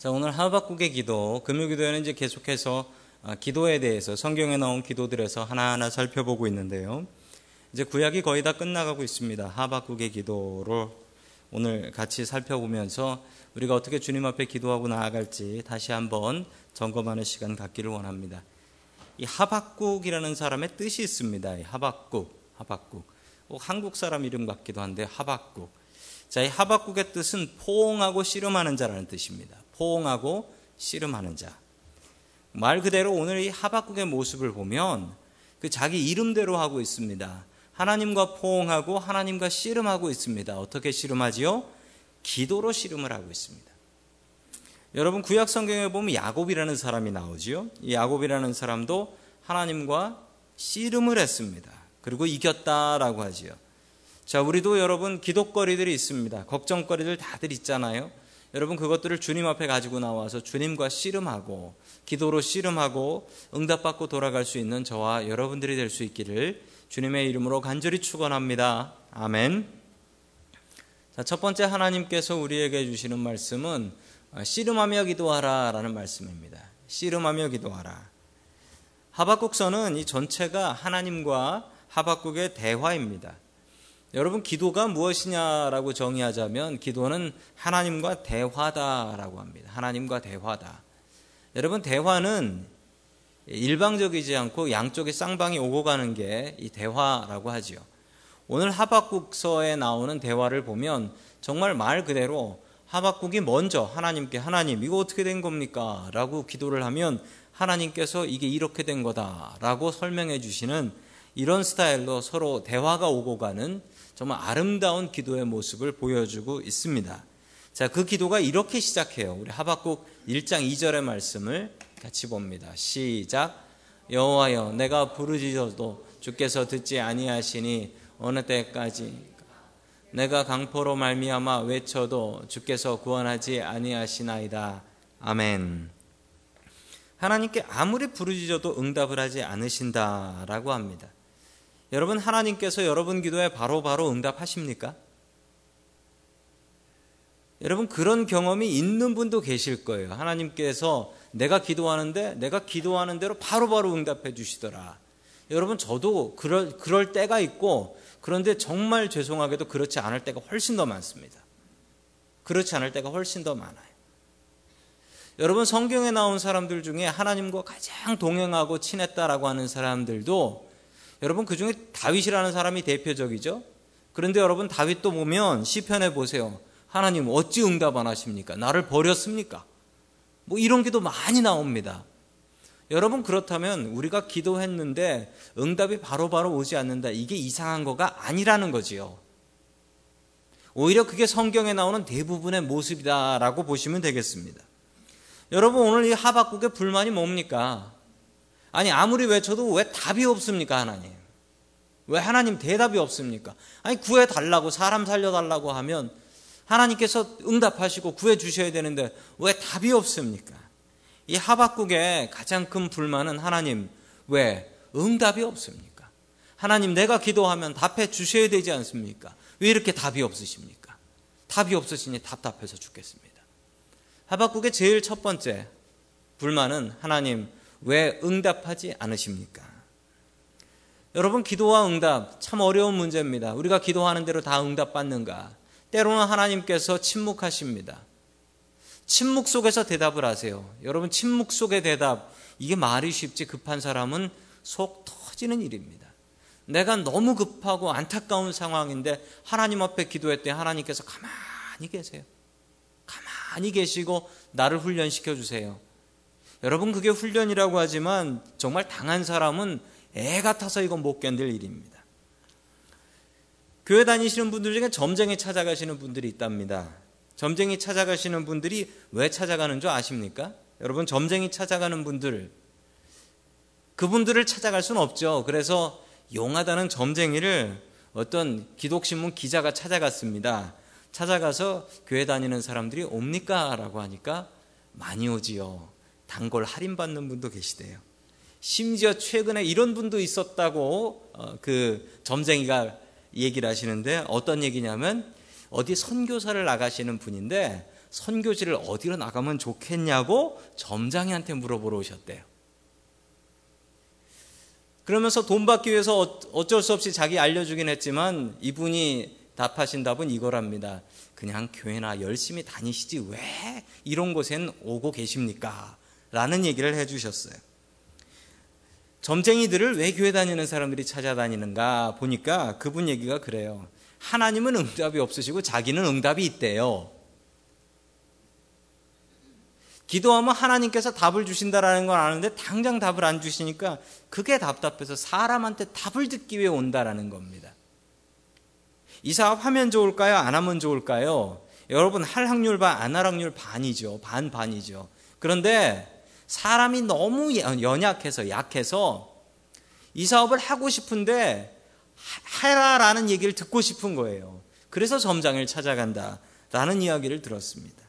자, 오늘 하박국의 기도, 금요 기도에는 이제 계속해서 아, 기도에 대해서 성경에 나온 기도들에서 하나하나 살펴보고 있는데요. 이제 구약이 거의 다 끝나가고 있습니다. 하박국의 기도를 오늘 같이 살펴보면서 우리가 어떻게 주님 앞에 기도하고 나아갈지 다시 한번 점검하는 시간 갖기를 원합니다. 이 하박국이라는 사람의 뜻이 있습니다. 이 하박국, 하박국. 한국 사람 이름 같기도 한데 하박국. 자, 이 하박국의 뜻은 포옹하고 씨름하는 자라는 뜻입니다. 포옹하고 씨름하는 자. 말 그대로 오늘 이 하박국의 모습을 보면 그 자기 이름대로 하고 있습니다. 하나님과 포옹하고 하나님과 씨름하고 있습니다. 어떻게 씨름하지요? 기도로 씨름을 하고 있습니다. 여러분 구약 성경에 보면 야곱이라는 사람이 나오지요. 이 야곱이라는 사람도 하나님과 씨름을 했습니다. 그리고 이겼다라고 하지요. 자, 우리도 여러분 기도거리들이 있습니다. 걱정거리들 다들 있잖아요. 여러분 그것들을 주님 앞에 가지고 나와서 주님과 씨름하고 기도로 씨름하고 응답받고 돌아갈 수 있는 저와 여러분들이 될 수 있기를 주님의 이름으로 간절히 축원합니다. 아멘. 자, 첫 번째 하나님께서 우리에게 주시는 말씀은 씨름하며 기도하라라는 말씀입니다. 씨름하며 기도하라. 하박국서는 이 전체가 하나님과 하박국의 대화입니다. 여러분 기도가 무엇이냐라고 정의하자면 기도는 하나님과 대화다라고 합니다. 하나님과 대화다. 여러분 대화는 일방적이지 않고 양쪽에 쌍방이 오고 가는 게 이 대화라고 하지요. 오늘 하박국서에 나오는 대화를 보면 정말 말 그대로 하박국이 먼저 하나님께 하나님 이거 어떻게 된 겁니까? 라고 기도를 하면 하나님께서 이게 이렇게 된 거다라고 설명해 주시는 이런 스타일로 서로 대화가 오고 가는 정말 아름다운 기도의 모습을 보여주고 있습니다. 자, 그 기도가 이렇게 시작해요. 우리 하박국 1장 2절의 말씀을 같이 봅니다. 시작. 여호와여, 내가 부르짖어도 주께서 듣지 아니하시니 어느 때까지 내가 강포로 말미암아 외쳐도 주께서 구원하지 아니하시나이다. 아멘. 하나님께 아무리 부르짖어도 응답을 하지 않으신다라고 합니다. 여러분 하나님께서 여러분 기도에 바로바로 바로 응답하십니까? 여러분 그런 경험이 있는 분도 계실 거예요. 하나님께서 내가 기도하는데 내가 기도하는 대로 바로바로 바로 응답해 주시더라. 여러분 저도 그럴 그럴 때가 있고 그런데 정말 죄송하게도 그렇지 않을 때가 훨씬 더 많습니다. 그렇지 않을 때가 훨씬 더 많아요. 여러분 성경에 나온 사람들 중에 하나님과 가장 동행하고 친했다라고 하는 사람들도 여러분 그 중에 다윗이라는 사람이 대표적이죠. 그런데 여러분 다윗도 보면 시편에 보세요. 하나님 어찌 응답 안 하십니까? 나를 버렸습니까? 뭐 이런 기도 많이 나옵니다. 여러분 그렇다면 우리가 기도했는데 응답이 바로바로 바로 오지 않는다. 이게 이상한 거가 아니라는 거지요. 오히려 그게 성경에 나오는 대부분의 모습이다라고 보시면 되겠습니다. 여러분 오늘 이 하박국의 불만이 뭡니까? 아니 아무리 외쳐도 왜 답이 없습니까 하나님? 왜 하나님 대답이 없습니까? 아니 구해 달라고 사람 살려 달라고 하면 하나님께서 응답하시고 구해 주셔야 되는데 왜 답이 없습니까? 이 하박국의 가장 큰 불만은 하나님 왜 응답이 없습니까? 하나님 내가 기도하면 답해 주셔야 되지 않습니까? 왜 이렇게 답이 없으십니까? 답이 없으시니 답답해서 죽겠습니다. 하박국의 제일 첫 번째 불만은 하나님 왜 응답하지 않으십니까? 여러분, 기도와 응답 참 어려운 문제입니다. 우리가 기도하는 대로 다 응답받는가? 때로는 하나님께서 침묵하십니다. 침묵 속에서 대답을 하세요. 여러분, 침묵 속의 대답, 이게 말이 쉽지 급한 사람은 속 터지는 일입니다. 내가 너무 급하고 안타까운 상황인데 하나님 앞에 기도했더니 하나님께서 가만히 계세요. 가만히 계시고 나를 훈련시켜 주세요. 여러분 그게 훈련이라고 하지만 정말 당한 사람은 애 같아서 이건 못 견딜 일입니다. 교회 다니시는 분들 중에 점쟁이 찾아가시는 분들이 있답니다. 점쟁이 찾아가시는 분들이 왜 찾아가는 줄 아십니까? 여러분 점쟁이 찾아가는 분들 그분들을 찾아갈 수는 없죠. 그래서 용하다는 점쟁이를 어떤 기독신문 기자가 찾아갔습니다. 찾아가서 교회 다니는 사람들이 옵니까? 라고 하니까 많이 오지요. 단골 할인받는 분도 계시대요. 심지어 최근에 이런 분도 있었다고 어, 그 점쟁이가 얘기를 하시는데 어떤 얘기냐면 어디 선교사를 나가시는 분인데 선교지를 어디로 나가면 좋겠냐고 점장이한테 물어보러 오셨대요. 그러면서 돈 받기 위해서 어, 어쩔 수 없이 자기 알려주긴 했지만 이분이 답하신 답은 이거랍니다. 그냥 교회나 열심히 다니시지 왜 이런 곳엔 오고 계십니까? 라는 얘기를 해주셨어요. 점쟁이들을 왜 교회 다니는 사람들이 찾아다니는가 보니까 그분 얘기가 그래요. 하나님은 응답이 없으시고 자기는 응답이 있대요. 기도하면 하나님께서 답을 주신다라는 걸 아는데 당장 답을 안 주시니까 그게 답답해서 사람한테 답을 듣기 위해 온다라는 겁니다. 이 사업 하면 좋을까요? 안 하면 좋을까요? 여러분 할 확률 반, 안 할 확률 반이죠. 반 반이죠. 그런데 사람이 너무 연약해서 약해서 이 사업을 하고 싶은데 해라라는 얘기를 듣고 싶은 거예요. 그래서 점장을 찾아간다라는 이야기를 들었습니다.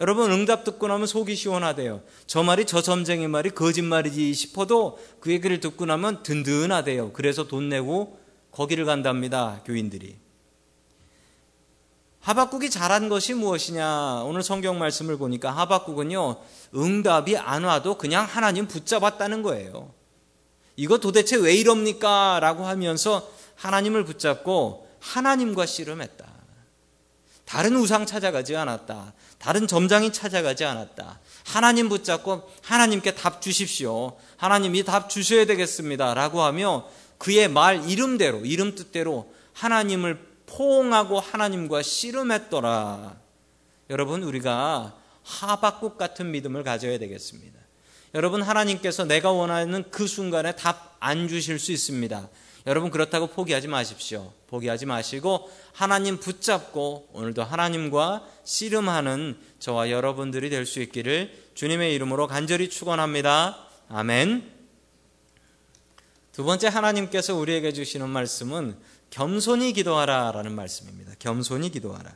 여러분 응답 듣고 나면 속이 시원하대요. 저 말이 저 점쟁이 말이 거짓말이지 싶어도 그 얘기를 듣고 나면 든든하대요. 그래서 돈 내고 거기를 간답니다. 교인들이. 하박국이 잘한 것이 무엇이냐? 오늘 성경 말씀을 보니까 하박국은요, 응답이 안 와도 그냥 하나님 붙잡았다는 거예요. 이거 도대체 왜 이럽니까? 라고 하면서 하나님을 붙잡고 하나님과 씨름했다. 다른 우상 찾아가지 않았다. 다른 점장이 찾아가지 않았다. 하나님 붙잡고 하나님께 답 주십시오. 하나님이 답 주셔야 되겠습니다. 라고 하며 그의 말 이름대로, 이름 뜻대로 하나님을 포옹하고 하나님과 씨름했더라. 여러분, 우리가 하박국 같은 믿음을 가져야 되겠습니다. 여러분, 하나님께서 내가 원하는 그 순간에 답 안 주실 수 있습니다. 여러분, 그렇다고 포기하지 마십시오. 포기하지 마시고 하나님 붙잡고 오늘도 하나님과 씨름하는 저와 여러분들이 될 수 있기를 주님의 이름으로 간절히 축원합니다. 아멘. 두 번째 하나님께서 우리에게 주시는 말씀은 겸손히 기도하라 라는 말씀입니다. 겸손히 기도하라.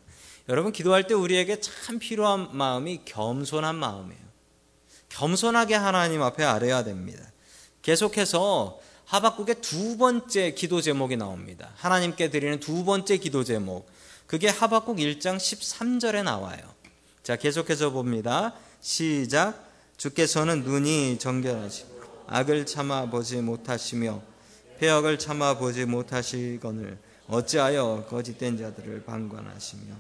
여러분 기도할 때 우리에게 참 필요한 마음이 겸손한 마음이에요. 겸손하게 하나님 앞에 아뢰야 됩니다. 계속해서 하박국의 두 번째 기도 제목이 나옵니다. 하나님께 드리는 두 번째 기도 제목. 그게 하박국 1장 13절에 나와요. 자, 계속해서 봅니다. 시작. 주께서는 눈이 정결하시고 악을 참아 보지 못하시며 폐역을 참아 보지 못하시거늘 어찌하여 거짓된 자들을 방관하시며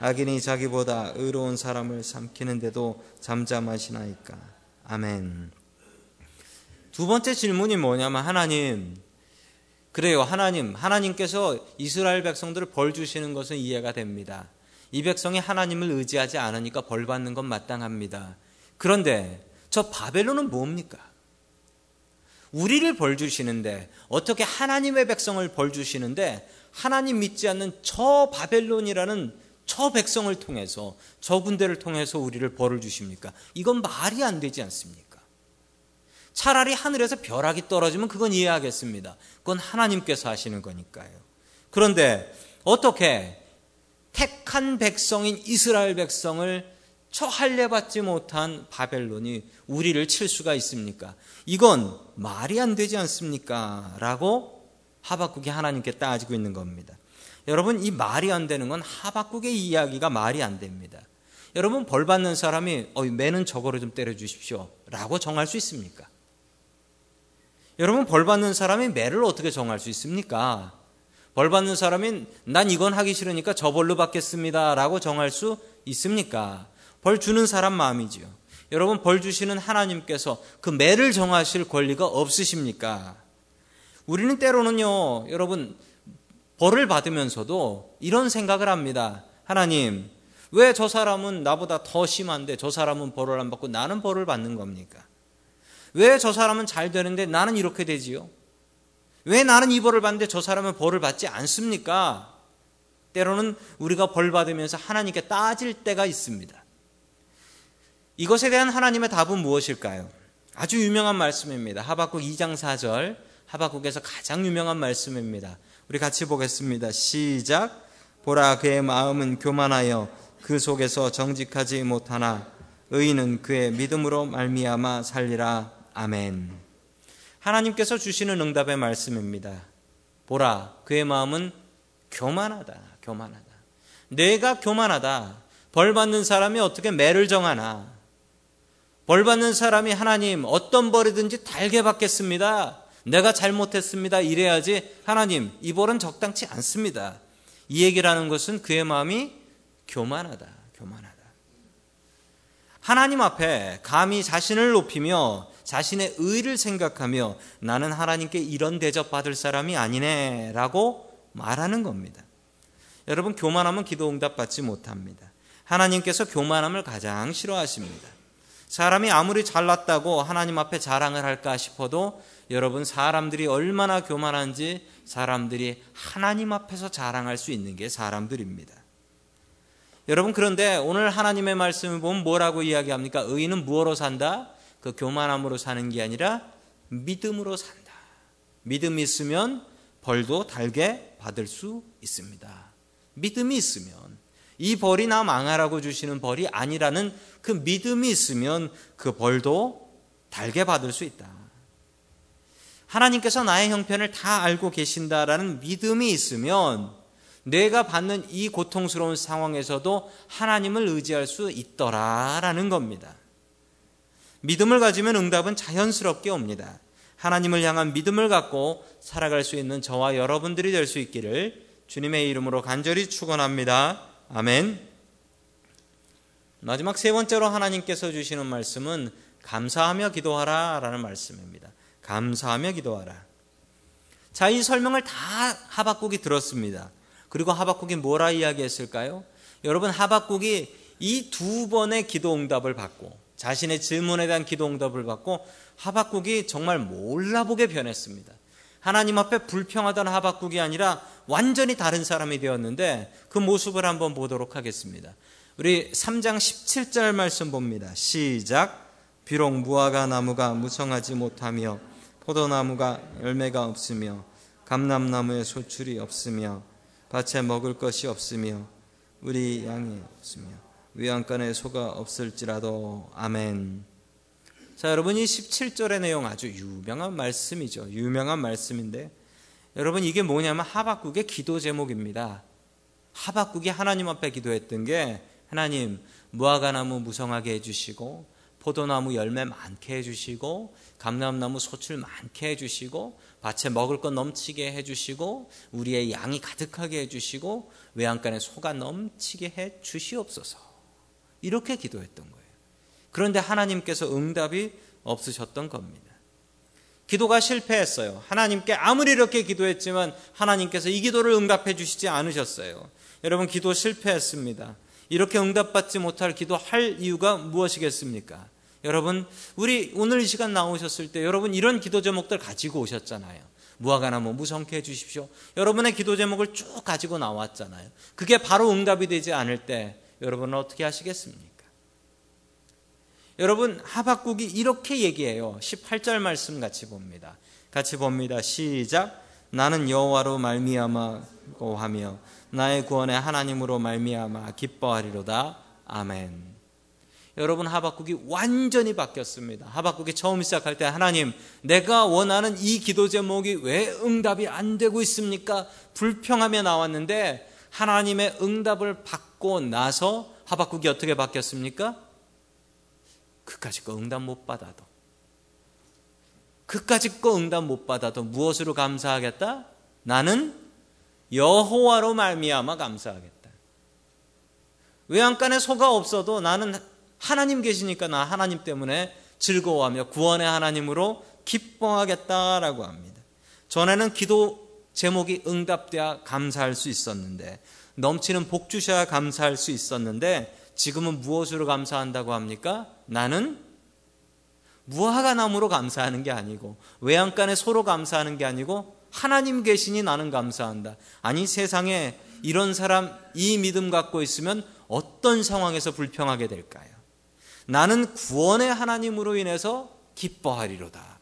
악인이 자기보다 의로운 사람을 삼키는데도 잠잠하시나이까. 아멘. 두 번째 질문이 뭐냐면 하나님 그래요 하나님 하나님께서 이스라엘 백성들을 벌 주시는 것은 이해가 됩니다. 이 백성이 하나님을 의지하지 않으니까 벌 받는 건 마땅합니다. 그런데 저 바벨론은 뭡니까? 우리를 벌 주시는데 어떻게 하나님의 백성을 벌 주시는데 하나님 믿지 않는 저 바벨론이라는 저 백성을 통해서 저 군대를 통해서 우리를 벌을 주십니까? 이건 말이 안 되지 않습니까? 차라리 하늘에서 벼락이 떨어지면 그건 이해하겠습니다. 그건 하나님께서 하시는 거니까요. 그런데 어떻게 택한 백성인 이스라엘 백성을 처할례받지 못한 바벨론이 우리를 칠 수가 있습니까? 이건 말이 안 되지 않습니까? 라고 하박국이 하나님께 따지고 있는 겁니다. 여러분, 이 말이 안 되는 건 하박국의 이야기가 말이 안 됩니다. 여러분, 벌 받는 사람이, 어, 매는 저거로 좀 때려주십시오. 라고 정할 수 있습니까? 여러분 벌 받는 사람이 매를 어떻게 정할 수 있습니까? 벌 받는 사람인 난 이건 하기 싫으니까 저 벌로 받겠습니다 라고 정할 수 있습니까? 벌 주는 사람 마음이지요. 여러분 벌 주시는 하나님께서 그 매를 정하실 권리가 없으십니까? 우리는 때로는요, 여러분 벌을 받으면서도 이런 생각을 합니다. 하나님, 왜 저 사람은 나보다 더 심한데 저 사람은 벌을 안 받고 나는 벌을 받는 겁니까? 왜 저 사람은 잘 되는데 나는 이렇게 되지요? 왜 나는 이 벌을 받는데 저 사람은 벌을 받지 않습니까? 때로는 우리가 벌 받으면서 하나님께 따질 때가 있습니다. 이것에 대한 하나님의 답은 무엇일까요? 아주 유명한 말씀입니다. 하박국 2장 4절. 하박국에서 가장 유명한 말씀입니다. 우리 같이 보겠습니다. 시작. 보라 그의 마음은 교만하여 그 속에서 정직하지 못하나 의인은 그의 믿음으로 말미암아 살리라. 아멘. 하나님께서 주시는 응답의 말씀입니다. 보라, 그의 마음은 교만하다, 교만하다. 내가 교만하다. 벌 받는 사람이 어떻게 매를 정하나? 벌 받는 사람이 하나님 어떤 벌이든지 달게 받겠습니다. 내가 잘못했습니다. 이래야지 하나님 이 벌은 적당치 않습니다. 이 얘기를 하는 것은 그의 마음이 교만하다. 교만하다. 하나님 앞에 감히 자신을 높이며 자신의 의를 생각하며 나는 하나님께 이런 대접 받을 사람이 아니네라고 말하는 겁니다. 여러분 교만하면 기도 응답 받지 못합니다. 하나님께서 교만함을 가장 싫어하십니다. 사람이 아무리 잘났다고 하나님 앞에 자랑을 할까 싶어도 여러분 사람들이 얼마나 교만한지 사람들이 하나님 앞에서 자랑할 수 있는 게 사람들입니다. 여러분 그런데 오늘 하나님의 말씀을 보면 뭐라고 이야기합니까? 의인은 무엇으로 산다? 그 교만함으로 사는 게 아니라 믿음으로 산다. 믿음이 있으면 벌도 달게 받을 수 있습니다. 믿음이 있으면 이 벌이 나 망하라고 주시는 벌이 아니라는 그 믿음이 있으면 그 벌도 달게 받을 수 있다. 하나님께서 나의 형편을 다 알고 계신다라는 믿음이 있으면 내가 받는 이 고통스러운 상황에서도 하나님을 의지할 수 있더라라는 겁니다. 믿음을 가지면 응답은 자연스럽게 옵니다. 하나님을 향한 믿음을 갖고 살아갈 수 있는 저와 여러분들이 될 수 있기를 주님의 이름으로 간절히 축원합니다. 아멘. 마지막 세 번째로 하나님께서 주시는 말씀은 감사하며 기도하라 라는 말씀입니다. 감사하며 기도하라. 자, 이 설명을 다 하박국이 들었습니다. 그리고 하박국이 뭐라 이야기했을까요? 여러분 하박국이 이 두 번의 기도 응답을 받고 자신의 질문에 대한 기도 응답을 받고 하박국이 정말 몰라보게 변했습니다. 하나님 앞에 불평하던 하박국이 아니라 완전히 다른 사람이 되었는데 그 모습을 한번 보도록 하겠습니다. 우리 3장 17절 말씀 봅니다. 시작. 비록 무화과 나무가 무성하지 못하며 포도나무가 열매가 없으며 감람나무에 소출이 없으며 밭에 먹을 것이 없으며 우리 양이 없으며 위안간에 소가 없을지라도 아멘. 자, 여러분 이 17절의 내용 아주 유명한 말씀이죠. 유명한 말씀인데 여러분 이게 뭐냐면 하박국의 기도 제목입니다. 하박국이 하나님 앞에 기도했던 게 하나님 무화과나무 무성하게 해주시고 포도나무 열매 많게 해주시고 감람나무 소출 많게 해주시고 밭에 먹을 것 넘치게 해주시고 우리의 양이 가득하게 해주시고 외양간에 소가 넘치게 해 주시옵소서 이렇게 기도했던 거예요. 그런데 하나님께서 응답이 없으셨던 겁니다. 기도가 실패했어요. 하나님께 아무리 이렇게 기도했지만 하나님께서 이 기도를 응답해 주시지 않으셨어요. 여러분 기도 실패했습니다. 이렇게 응답받지 못할 기도할 이유가 무엇이겠습니까? 여러분, 우리 오늘 이 시간 나오셨을 때 여러분 이런 기도 제목들 가지고 오셨잖아요. 무화과나무 무성케 해주십시오. 여러분의 기도 제목을 쭉 가지고 나왔잖아요. 그게 바로 응답이 되지 않을 때 여러분은 어떻게 하시겠습니까? 여러분 하박국이 이렇게 얘기해요. 18절 말씀 같이 봅니다. 같이 봅니다. 시작. 나는 여호와로 말미암아고 하며 나의 구원의 하나님으로 말미암아 기뻐하리로다. 아멘. 여러분 하박국이 완전히 바뀌었습니다. 하박국이 처음 시작할 때 하나님 내가 원하는 이 기도 제목이 왜 응답이 안 되고 있습니까? 불평하며 나왔는데 하나님의 응답을 받고 나서 하박국이 어떻게 바뀌었습니까? 그까짓 거 응답 못 받아도 그까짓 거 응답 못 받아도 무엇으로 감사하겠다? 나는 여호와로 말미암아 감사하겠다. 외양간에 소가 없어도 나는 하나님 계시니까 나 하나님 때문에 즐거워하며 구원의 하나님으로 기뻐하겠다라고 합니다. 전에는 기도 제목이 응답돼야 감사할 수 있었는데 넘치는 복 주셔야 감사할 수 있었는데 지금은 무엇으로 감사한다고 합니까? 나는 무화과 나무로 감사하는 게 아니고 외양간에 소로 감사하는 게 아니고 하나님 계시니 나는 감사한다. 아니 세상에 이런 사람 이 믿음 갖고 있으면 어떤 상황에서 불평하게 될까요? 나는 구원의 하나님으로 인해서 기뻐하리로다.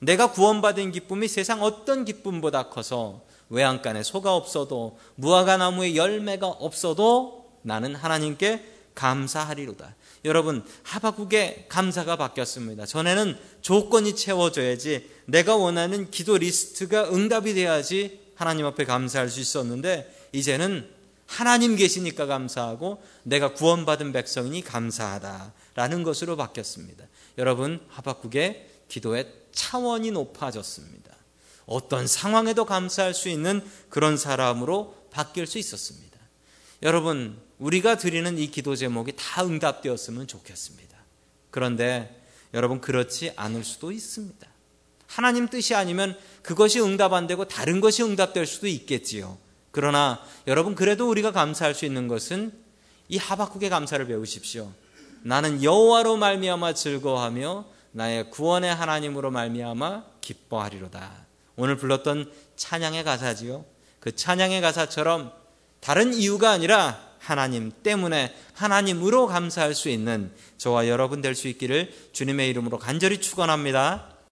내가 구원받은 기쁨이 세상 어떤 기쁨보다 커서 외양간에 소가 없어도 무화과 나무에 열매가 없어도 나는 하나님께 감사하리로다. 여러분 하박국의 감사가 바뀌었습니다. 전에는 조건이 채워져야지 내가 원하는 기도 리스트가 응답이 돼야지 하나님 앞에 감사할 수 있었는데 이제는 하나님 계시니까 감사하고 내가 구원받은 백성이니 감사하다라는 것으로 바뀌었습니다. 여러분 하박국의 기도의 차원이 높아졌습니다. 어떤 상황에도 감사할 수 있는 그런 사람으로 바뀔 수 있었습니다. 여러분 우리가 드리는 이 기도 제목이 다 응답되었으면 좋겠습니다. 그런데 여러분 그렇지 않을 수도 있습니다. 하나님 뜻이 아니면 그것이 응답 안 되고 다른 것이 응답될 수도 있겠지요. 그러나 여러분 그래도 우리가 감사할 수 있는 것은 이 하박국의 감사를 배우십시오. 나는 여호와로 말미암아 즐거워하며 나의 구원의 하나님으로 말미암아 기뻐하리로다. 오늘 불렀던 찬양의 가사지요. 그 찬양의 가사처럼 다른 이유가 아니라 하나님 때문에 하나님으로 감사할 수 있는 저와 여러분 될 수 있기를 주님의 이름으로 간절히 축원합니다.